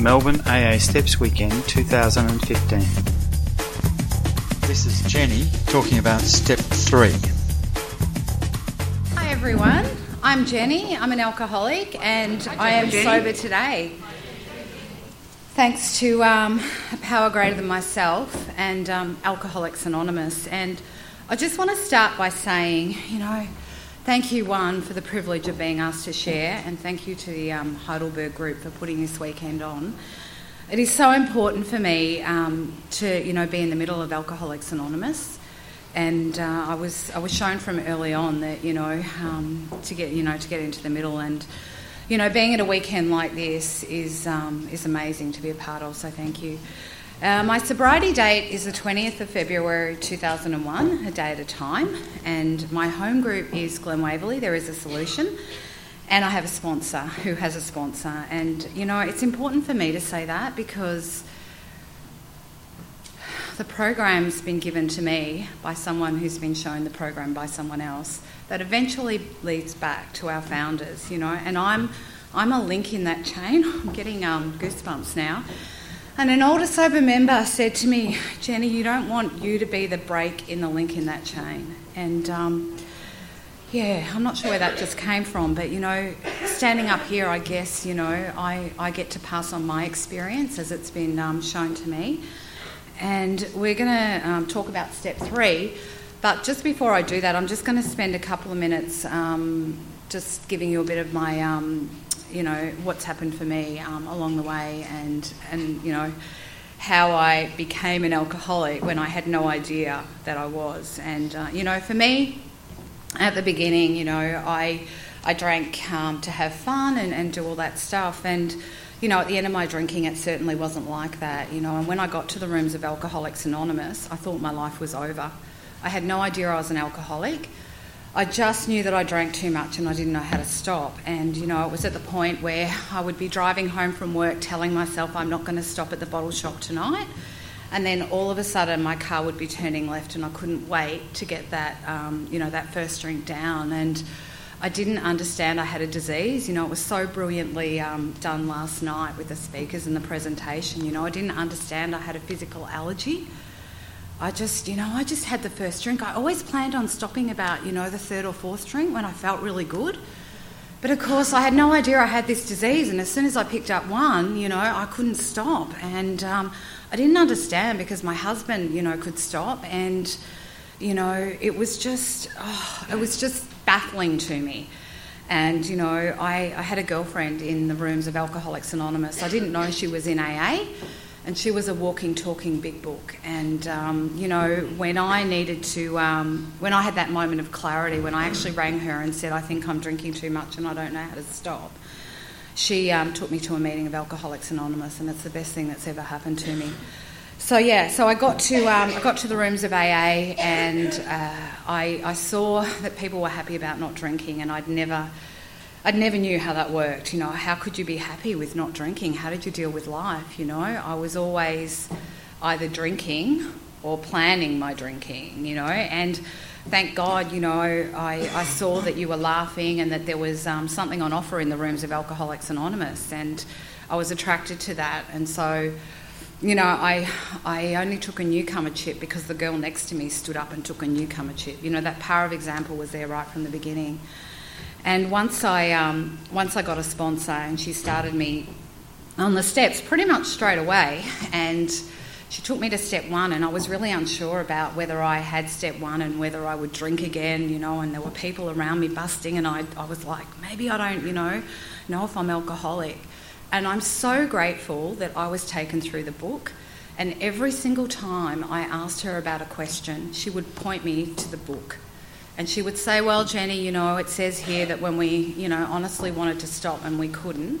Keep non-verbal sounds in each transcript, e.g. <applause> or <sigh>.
Melbourne AA Steps Weekend 2015. This is Jenny talking about step three. Hi everyone, I'm Jenny. I'm an alcoholic and I am sober today. Thanks to um, a power greater than myself and um, Alcoholics Anonymous. And I just want to start by saying, you know, thank you, one, for the privilege of being asked to share, and thank you to the um, Heidelberg group for putting this weekend on. It is so important for me um, to, you know, be in the middle of Alcoholics Anonymous, and uh, I was I was shown from early on that, you know, um, to get you know to get into the middle, and you know, being at a weekend like this is um, is amazing to be a part of. So thank you. Uh, my sobriety date is the 20th of February 2001, a day at a time, and my home group is Glen Waverley. There is a solution, and I have a sponsor who has a sponsor. And you know, it's important for me to say that because the program's been given to me by someone who's been shown the program by someone else that eventually leads back to our founders, you know, and I'm I'm a link in that chain. <laughs> I'm getting um, goosebumps now. And an older sober member said to me, Jenny, you don't want you to be the break in the link in that chain. And um, yeah, I'm not sure where that just came from, but you know, standing up here, I guess, you know, I, I get to pass on my experience as it's been um, shown to me. And we're going to um, talk about step three. But just before I do that, I'm just going to spend a couple of minutes um, just giving you a bit of my um, you know what's happened for me um, along the way, and and you know how I became an alcoholic when I had no idea that I was. And uh, you know, for me, at the beginning, you know, I I drank um, to have fun and, and do all that stuff, and you know, at the end of my drinking, it certainly wasn't like that, you know. And when I got to the rooms of Alcoholics Anonymous, I thought my life was over. I had no idea I was an alcoholic. I just knew that I drank too much and I didn't know how to stop. And, you know, it was at the point where I would be driving home from work telling myself I'm not going to stop at the bottle shop tonight. And then all of a sudden my car would be turning left and I couldn't wait to get that, um, you know, that first drink down. And I didn't understand I had a disease. You know, it was so brilliantly um, done last night with the speakers and the presentation. You know, I didn't understand I had a physical allergy. I just, you know, I just had the first drink. I always planned on stopping about, you know, the third or fourth drink when I felt really good. But of course, I had no idea I had this disease, and as soon as I picked up one, you know, I couldn't stop. And um, I didn't understand because my husband, you know, could stop, and you know, it was just, oh, it was just baffling to me. And you know, I, I had a girlfriend in the rooms of Alcoholics Anonymous. I didn't know she was in AA and she was a walking, talking big book. And um, you know, when I needed to, um, when I had that moment of clarity, when I actually rang her and said, "I think I'm drinking too much and I don't know how to stop," she um, took me to a meeting of Alcoholics Anonymous, and it's the best thing that's ever happened to me. So yeah, so I got to um, I got to the rooms of AA, and uh, I, I saw that people were happy about not drinking, and I'd never I never knew how that worked. You know, how could you be happy with not drinking? How did you deal with life? You know, I was always either drinking or planning my drinking, you know, and thank God, you know, I, I saw that you were laughing and that there was um, something on offer in the rooms of Alcoholics Anonymous, and I was attracted to that. And so, you know, I, I only took a newcomer chip because the girl next to me stood up and took a newcomer chip. You know, that power of example was there right from the beginning. And once I, um, once I got a sponsor and she started me on the steps pretty much straight away, <laughs> and she took me to step one, and I was really unsure about whether I had step one and whether I would drink again, you know. And there were people around me busting, and I, I was like, maybe I don't, you know, know if I'm alcoholic. And I'm so grateful that I was taken through the book. And every single time I asked her about a question, she would point me to the book. And she would say, Well, Jenny, you know, it says here that when we, you know, honestly wanted to stop and we couldn't,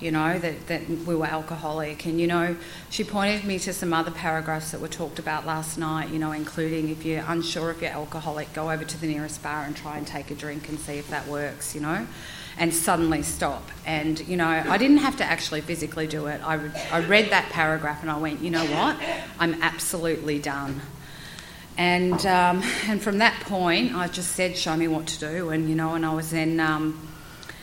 you know, that, that we were alcoholic. And, you know, she pointed me to some other paragraphs that were talked about last night, you know, including if you're unsure if you're alcoholic, go over to the nearest bar and try and take a drink and see if that works, you know, and suddenly stop. And, you know, I didn't have to actually physically do it. I, I read that paragraph and I went, you know what? I'm absolutely done. And, um, and from that point, I just said, show me what to do. And, you know, and I was then, um,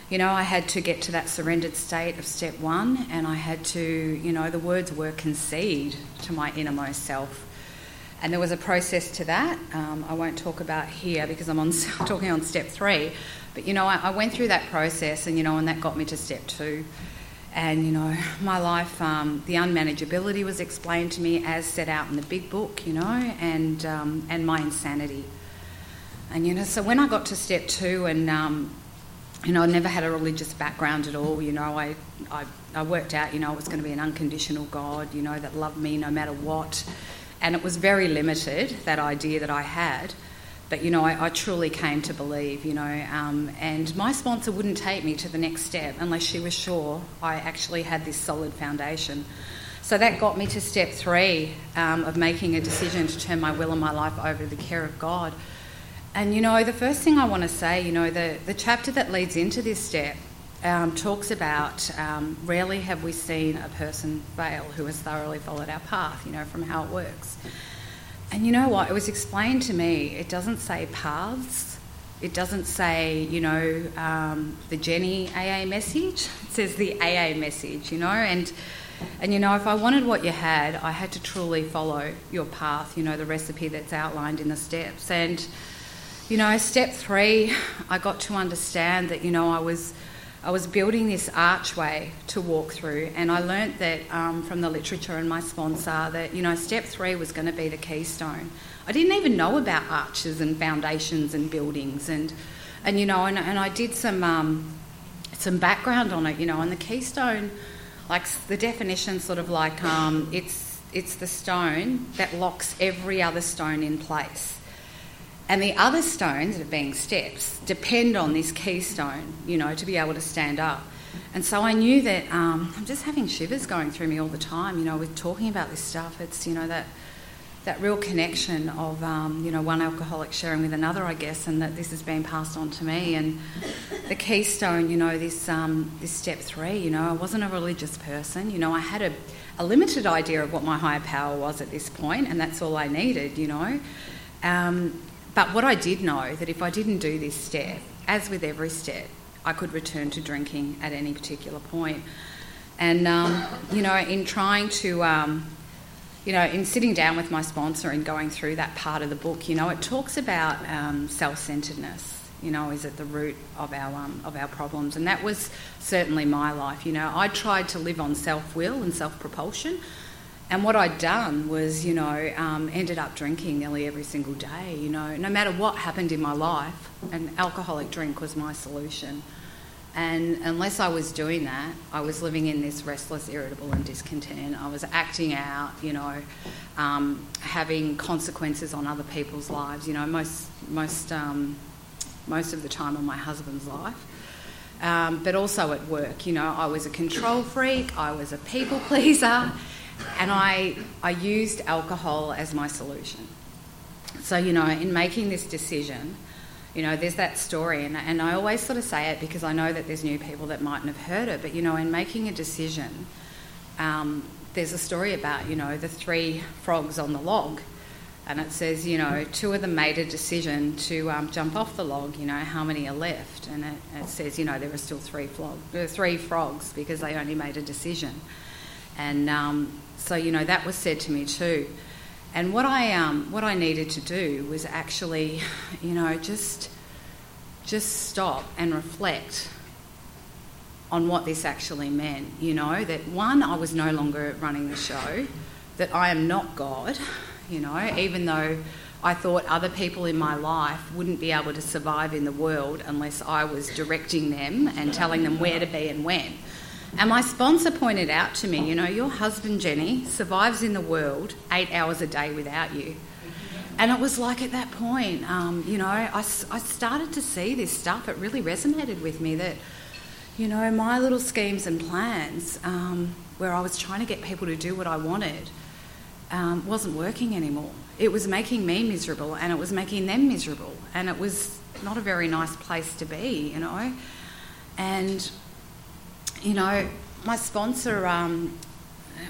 you know, I had to get to that surrendered state of step one, and I had to, you know, the words were concede to my innermost self. And there was a process to that. Um, I won't talk about here because I'm on <laughs> talking on step three. But you know, I, I, went through that process, and you know, and that got me to step two. And you know, my life, um, the unmanageability was explained to me as set out in the big book, you know, and um, and my insanity. And you know, so when I got to step two, and um, you know, I never had a religious background at all. You know, I, I, I worked out, you know, it was going to be an unconditional God, you know, that loved me no matter what. And it was very limited, that idea that I had. But, you know, I, I truly came to believe, you know, um, and my sponsor wouldn't take me to the next step unless she was sure I actually had this solid foundation. So that got me to step three um, of making a decision to turn my will and my life over to the care of God. And you know, the first thing I want to say, you know, the, the chapter that leads into this step um, talks about um, rarely have we seen a person fail who has thoroughly followed our path, you know, from how it works. And you know what? It was explained to me, it doesn't say paths. It doesn't say, you know, um, the Jenny AA message. It says the AA message, you know, and and you know, if I wanted what you had, I had to truly follow your path, you know, the recipe that's outlined in the steps. And you know, step three, I got to understand that, you know, I was. I was building this archway to walk through, and I learnt that um, from the literature and my sponsor that you know step three was going to be the keystone. I didn't even know about arches and foundations and buildings, and and you know, and, and I did some um, some background on it, you know, and the keystone, like the definition, sort of like um, it's it's the stone that locks every other stone in place. And the other stones, that are being steps, depend on this keystone, you know, to be able to stand up. And so I knew that um, I'm just having shivers going through me all the time, you know, with talking about this stuff. It's, you know, that that real connection of, um, you know, one alcoholic sharing with another, I guess, and that this has been passed on to me. And the keystone, you know, this, um, this step three, you know, I wasn't a religious person. You know, I had a, a limited idea of what my higher power was at this point, and that's all I needed, you know. Um, but what I did know that if I didn't do this step, as with every step, I could return to drinking at any particular point. And um, you know, in trying to, um, you know, in sitting down with my sponsor and going through that part of the book, you know, it talks about um, self-centeredness. You know, is at the root of our um, of our problems, and that was certainly my life. You know, I tried to live on self-will and self-propulsion, and what I'd done was, you know, um, ended up drinking nearly every single day, you know, no matter what happened in my life, an alcoholic drink was my solution. And unless I was doing that, I was living in this restless, irritable, and discontent. I was acting out, you know, um, having consequences on other people's lives, you know, most, most, um, most of the time on my husband's life. Um, but also at work, you know, I was a control freak, I was a people <laughs> pleaser and I, I used alcohol as my solution. So, you know, in making this decision, you know, there's that story, and, and I always sort of say it because I know that there's new people that mightn't have heard it, but, you know, in making a decision, um, there's a story about, you know, the three frogs on the log. And it says, you know, two of them made a decision to um, jump off the log. You know, how many are left? And it, it says, you know, there are still three, flog, uh, three frogs because they only made a decision. And um, so, you know, that was said to me too. And what I, um, what I needed to do was actually, <sighs> you know, just, just stop and reflect on what this actually meant. You know, that one, I was no longer running the show, that I am not God, you know, even though I thought other people in my life wouldn't be able to survive in the world unless I was directing them and telling them where to be and when. And my sponsor pointed out to me, you know, your husband, Jenny, survives in the world eight hours a day without you. And it was like at that point, um, you know, I, I started to see this stuff. It really resonated with me that, you know, my little schemes and plans, um, where I was trying to get people to do what I wanted, um, wasn't working anymore. It was making me miserable and it was making them miserable. And it was not a very nice place to be, you know. And you know, my sponsor, um,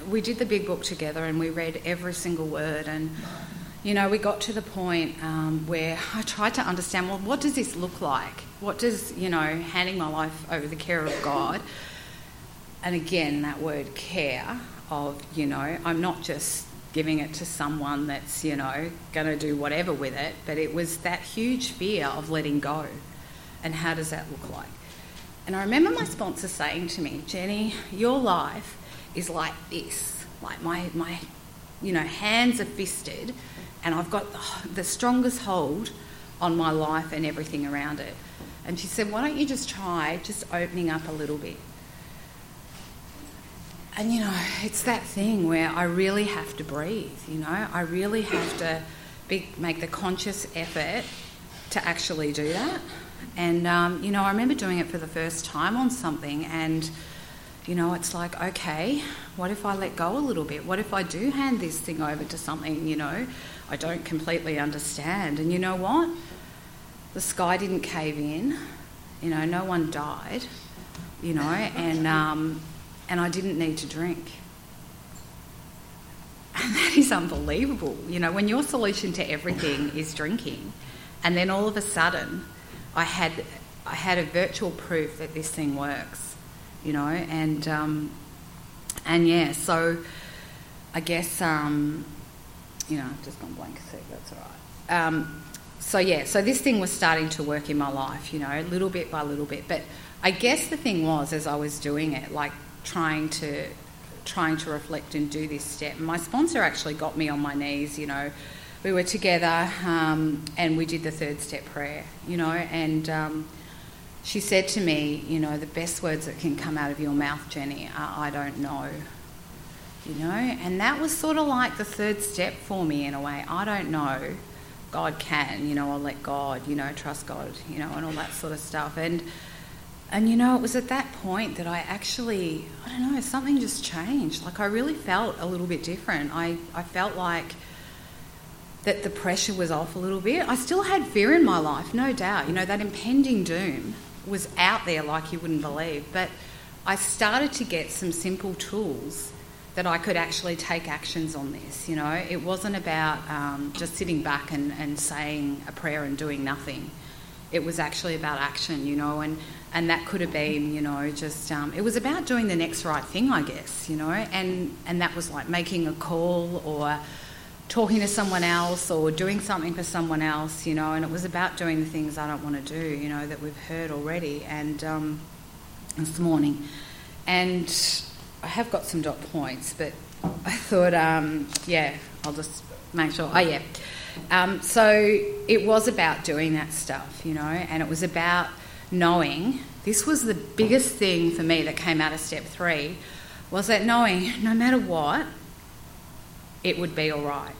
we did the big book together and we read every single word. And, you know, we got to the point um, where I tried to understand well, what does this look like? What does, you know, handing my life over the care of God, and again, that word care of, you know, I'm not just giving it to someone that's, you know, going to do whatever with it, but it was that huge fear of letting go. And how does that look like? And I remember my sponsor saying to me, Jenny, your life is like this. Like my, my you know, hands are fisted and I've got the, strongest hold on my life and everything around it. And she said, Why don't you just try just opening up a little bit? And you know, it's that thing where I really have to breathe, you know, I really have to be, make the conscious effort to actually do that. And, um, you know, I remember doing it for the first time on something, and, you know, it's like, okay, what if I let go a little bit? What if I do hand this thing over to something, you know, I don't completely understand? And you know what? The sky didn't cave in, you know, no one died, you know, <laughs> and, um, and I didn't need to drink. And <laughs> that is unbelievable. You know, when your solution to everything is drinking, and then all of a sudden, I had I had a virtual proof that this thing works, you know, and um, and yeah, so I guess um, you know, I've just gone blank a sec. That's all right. Um, so yeah, so this thing was starting to work in my life, you know, little bit by little bit. But I guess the thing was, as I was doing it, like trying to trying to reflect and do this step. My sponsor actually got me on my knees, you know. We were together um, and we did the third step prayer, you know, and um, she said to me, you know, the best words that can come out of your mouth, Jenny, are I don't know, you know, and that was sort of like the third step for me in a way. I don't know. God can, you know, I'll let God, you know, trust God, you know, and all that sort of stuff. And and you know, it was at that point that I actually, I don't know, something just changed. Like I really felt a little bit different. I, I felt like that the pressure was off a little bit. I still had fear in my life, no doubt. You know, that impending doom was out there like you wouldn't believe. But I started to get some simple tools that I could actually take actions on this. You know, it wasn't about um, just sitting back and, and saying a prayer and doing nothing. It was actually about action, you know, and and that could have been, you know, just um, it was about doing the next right thing, I guess, you know, and and that was like making a call or talking to someone else or doing something for someone else, you know, and it was about doing the things I don't want to do, you know, that we've heard already, and um, this morning, and I have got some dot points, but I thought, um, yeah, I'll just make sure. Oh yeah. Um, so it was about doing that stuff, you know, and it was about knowing this was the biggest thing for me that came out of step three was that knowing no matter what, it would be all right.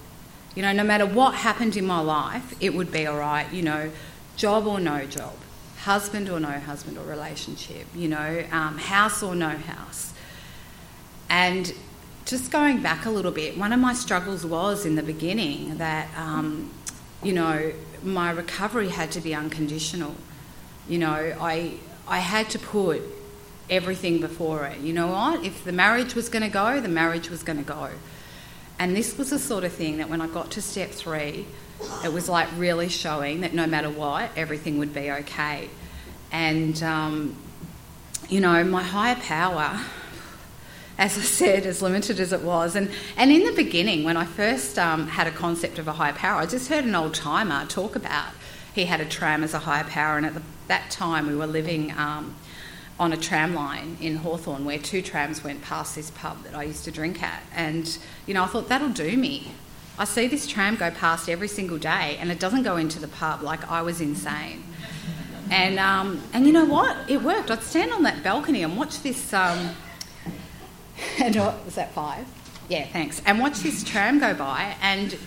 You know, no matter what happened in my life, it would be all right. You know, job or no job, husband or no husband or relationship, you know, um, house or no house. And just going back a little bit, one of my struggles was in the beginning that, um, you know, my recovery had to be unconditional. You know, I I had to put everything before it. You know what? If the marriage was going to go, the marriage was going to go. And this was the sort of thing that when I got to step three, it was like really showing that no matter what, everything would be okay. And, um, you know, my higher power, as I said, as limited as it was, and, and in the beginning, when I first um, had a concept of a higher power, I just heard an old timer talk about he had a tram as a higher power, and at the that time we were living um, on a tram line in Hawthorn where two trams went past this pub that I used to drink at. And, you know, I thought that'll do me. I see this tram go past every single day and it doesn't go into the pub. Like, I was insane. And, um, and you know what? It worked. I'd stand on that balcony and watch this. Um, <laughs> and what was that five? Yeah, thanks. And watch this tram go by, and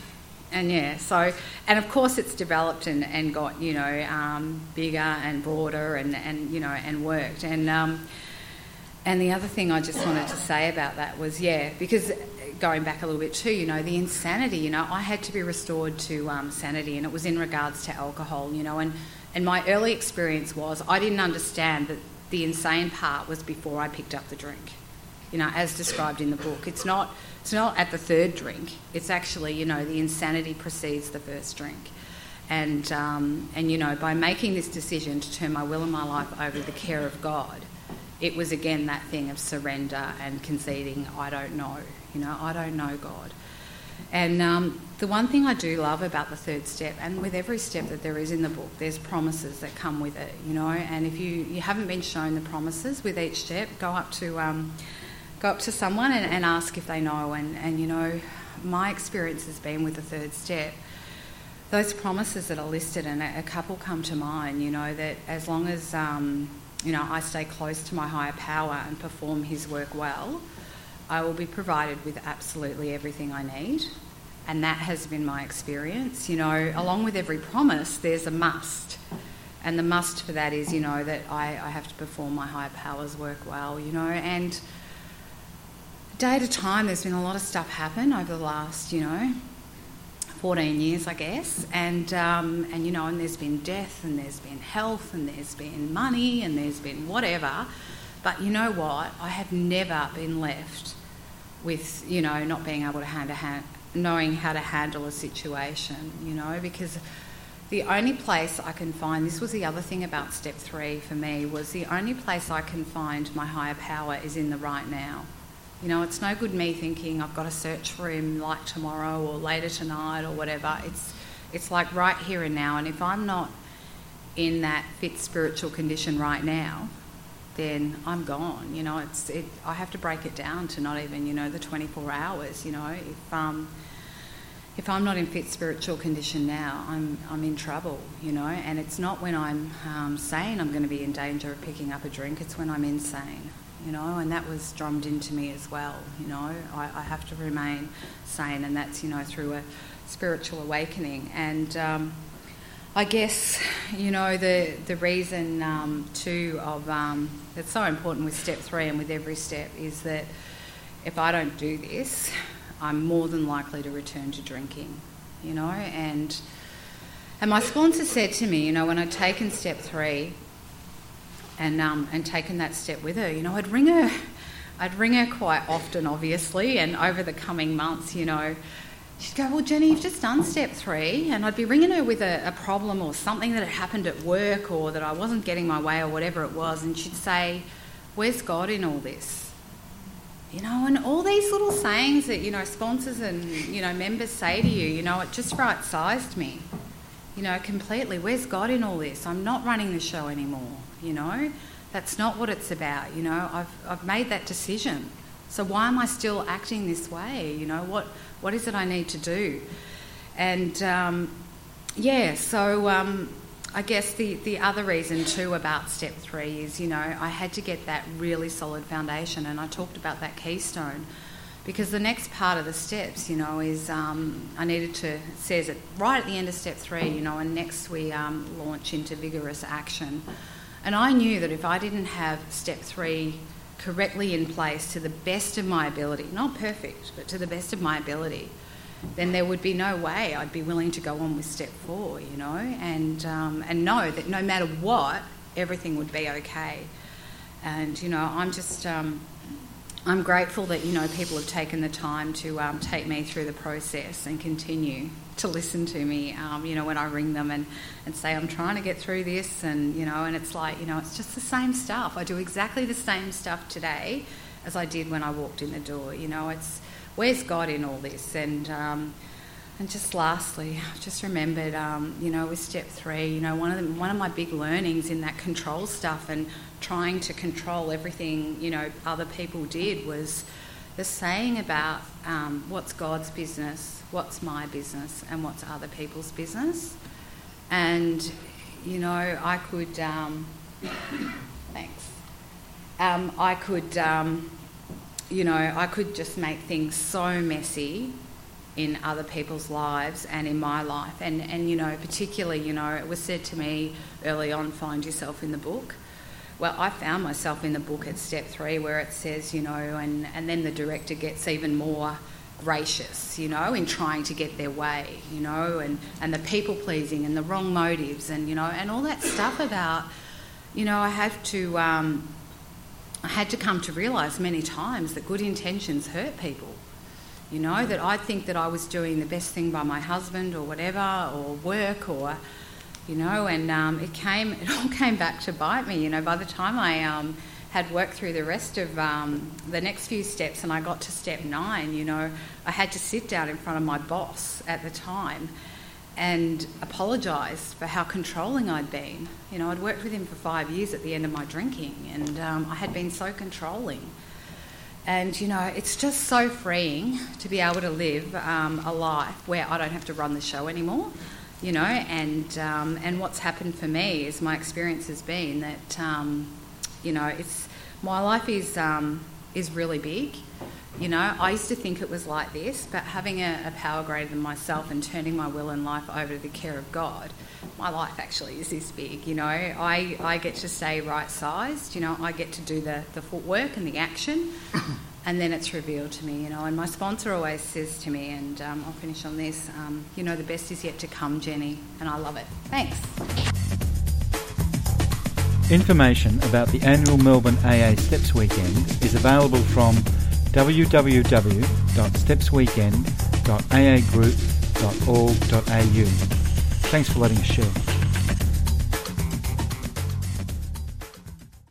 and yeah, so and of course it's developed and, and got you know um, bigger and broader and, and you know and worked. And um, and the other thing I just wanted to say about that was yeah because going back a little bit too you know the insanity you know I had to be restored to um, sanity and it was in regards to alcohol you know and and my early experience was I didn't understand that the insane part was before I picked up the drink you know as described in the book. It's not it's not at the third drink. It's actually, you know, the insanity precedes the first drink. And, um, and you know, by making this decision to turn my will and my life over to the care of God, it was again that thing of surrender and conceding, I don't know. You know, I don't know God. And um, the one thing I do love about the third step, and with every step that there is in the book, there's promises that come with it, you know. And if you, you haven't been shown the promises with each step, go up to um, go up to someone and, and ask if they know. And, and you know, my experience has been with the third step. Those promises that are listed, and a, a couple come to mind, you know, that as long as um, you know I stay close to my higher power and perform His work well, I will be provided with absolutely everything I need. And that has been my experience. You know, along with every promise, there's a must. And the must for that is, you know, that I, I have to perform my higher powers work well, you know. And day to time, there's been a lot of stuff happen over the last, you know, 14 years, I guess. And, um, and, you know, and there's been death, and there's been health, and there's been money, and there's been whatever. But you know what? I have never been left with, you know, not being able to hand a hand, knowing how to handle a situation, you know, because the only place I can find, this was the other thing about step three for me, was the only place I can find my higher power is in the right now. You know, it's no good me thinking I've got to search for him like tomorrow or later tonight or whatever. It's, it's like right here and now. And if I'm not in that fit spiritual condition right now, then I'm gone. You know, it's it, I have to break it down to not even you know the 24 hours. You know, if um, if I'm not in fit spiritual condition now, I'm I'm in trouble. You know, and it's not when I'm um, sane I'm going to be in danger of picking up a drink. It's when I'm insane. You know, and that was drummed into me as well. You know, I, I have to remain sane, and that's you know through a spiritual awakening and. Um, I guess you know the the reason um, too of um, that's so important with step three and with every step is that if I don't do this, I'm more than likely to return to drinking. You know, and and my sponsor said to me, you know, when I'd taken step three and um, and taken that step with her, you know, I'd ring her, I'd ring her quite often, obviously, and over the coming months, you know she'd go, Well, Jenny, you've just done step three. And I'd be ringing her with a, a, problem or something that had happened at work or that I wasn't getting my way or whatever it was. And she'd say, Where's God in all this? You know, and all these little sayings that, you know, sponsors and, you know, members say to you, you know, it just right sized me, you know, completely. Where's God in all this? I'm not running the show anymore, you know. That's not what it's about, you know. I've, I've made that decision. So why am I still acting this way? You know, what, what is it I need to do? And um, yeah, so um, I guess the, the other reason too about step three is, you know, I had to get that really solid foundation, and I talked about that keystone because the next part of the steps, you know, is um, I needed to, says it right at the end of step three, you know, and next we um, launch into vigorous action. And I knew that if I didn't have step three correctly in place to the best of my ability, not perfect, but to the best of my ability, then there would be no way I'd be willing to go on with step four, you know, and, um, and know that no matter what, everything would be okay. And, you know, I'm just, um, I'm grateful that, you know, people have taken the time to um, take me through the process and continue to listen to me, um, you know, when I ring them and, and say, I'm trying to get through this, and, you know, and it's like, you know, it's just the same stuff. I do exactly the same stuff today as I did when I walked in the door. You know, it's where's God in all this? And, um, and just lastly, I've just remembered, um, you know, with step three, you know, one of, the, one of my big learnings in that control stuff and trying to control everything, you know, other people did was the saying about um, what's God's business what's my business and what's other people's business. And, you know, I could, um, <coughs> thanks, um, I could, um, you know, I could just make things so messy in other people's lives and in my life. And, and, you know, particularly, you know, it was said to me early on find yourself in the book. Well, I found myself in the book at step three where it says, you know, and, and then the director gets even more gracious, you know, in trying to get their way, you know, and, and the people pleasing and the wrong motives and, you know, and all that stuff about, you know, I have to, um, I had to come to realise many times that good intentions hurt people. You know, that I'd think that I was doing the best thing by my husband or whatever, or work, or, you know, and um, it came, it all <laughs> came back to bite me. You know, by the time I um, had worked through the rest of um, the next few steps and I got to step nine, you know, I had to sit down in front of my boss at the time and apologise for how controlling I'd been. You know, I'd worked with him for five years at the end of my drinking and um, I had been so controlling. And, you know, it's just so freeing to be able to live um, a life where I don't have to run the show anymore, you know, and, um, and what's happened for me is my experience has been that um, you know, it's my life is um, is really big. You know, I used to think it was like this, but having a, a, power greater than myself and turning my will and life over to the care of God, my life actually is this big. You know, I, I get to stay right sized. You know, I get to do the, the footwork and the action, and then it's revealed to me. You know, and my sponsor always says to me, and um, I'll finish on this. Um, you know, the best is yet to come, Jenny, and I love it. Thanks. Information about the annual Melbourne AA Steps Weekend is available from www.stepsweekend.aagroup.org.au. Thanks for letting us share.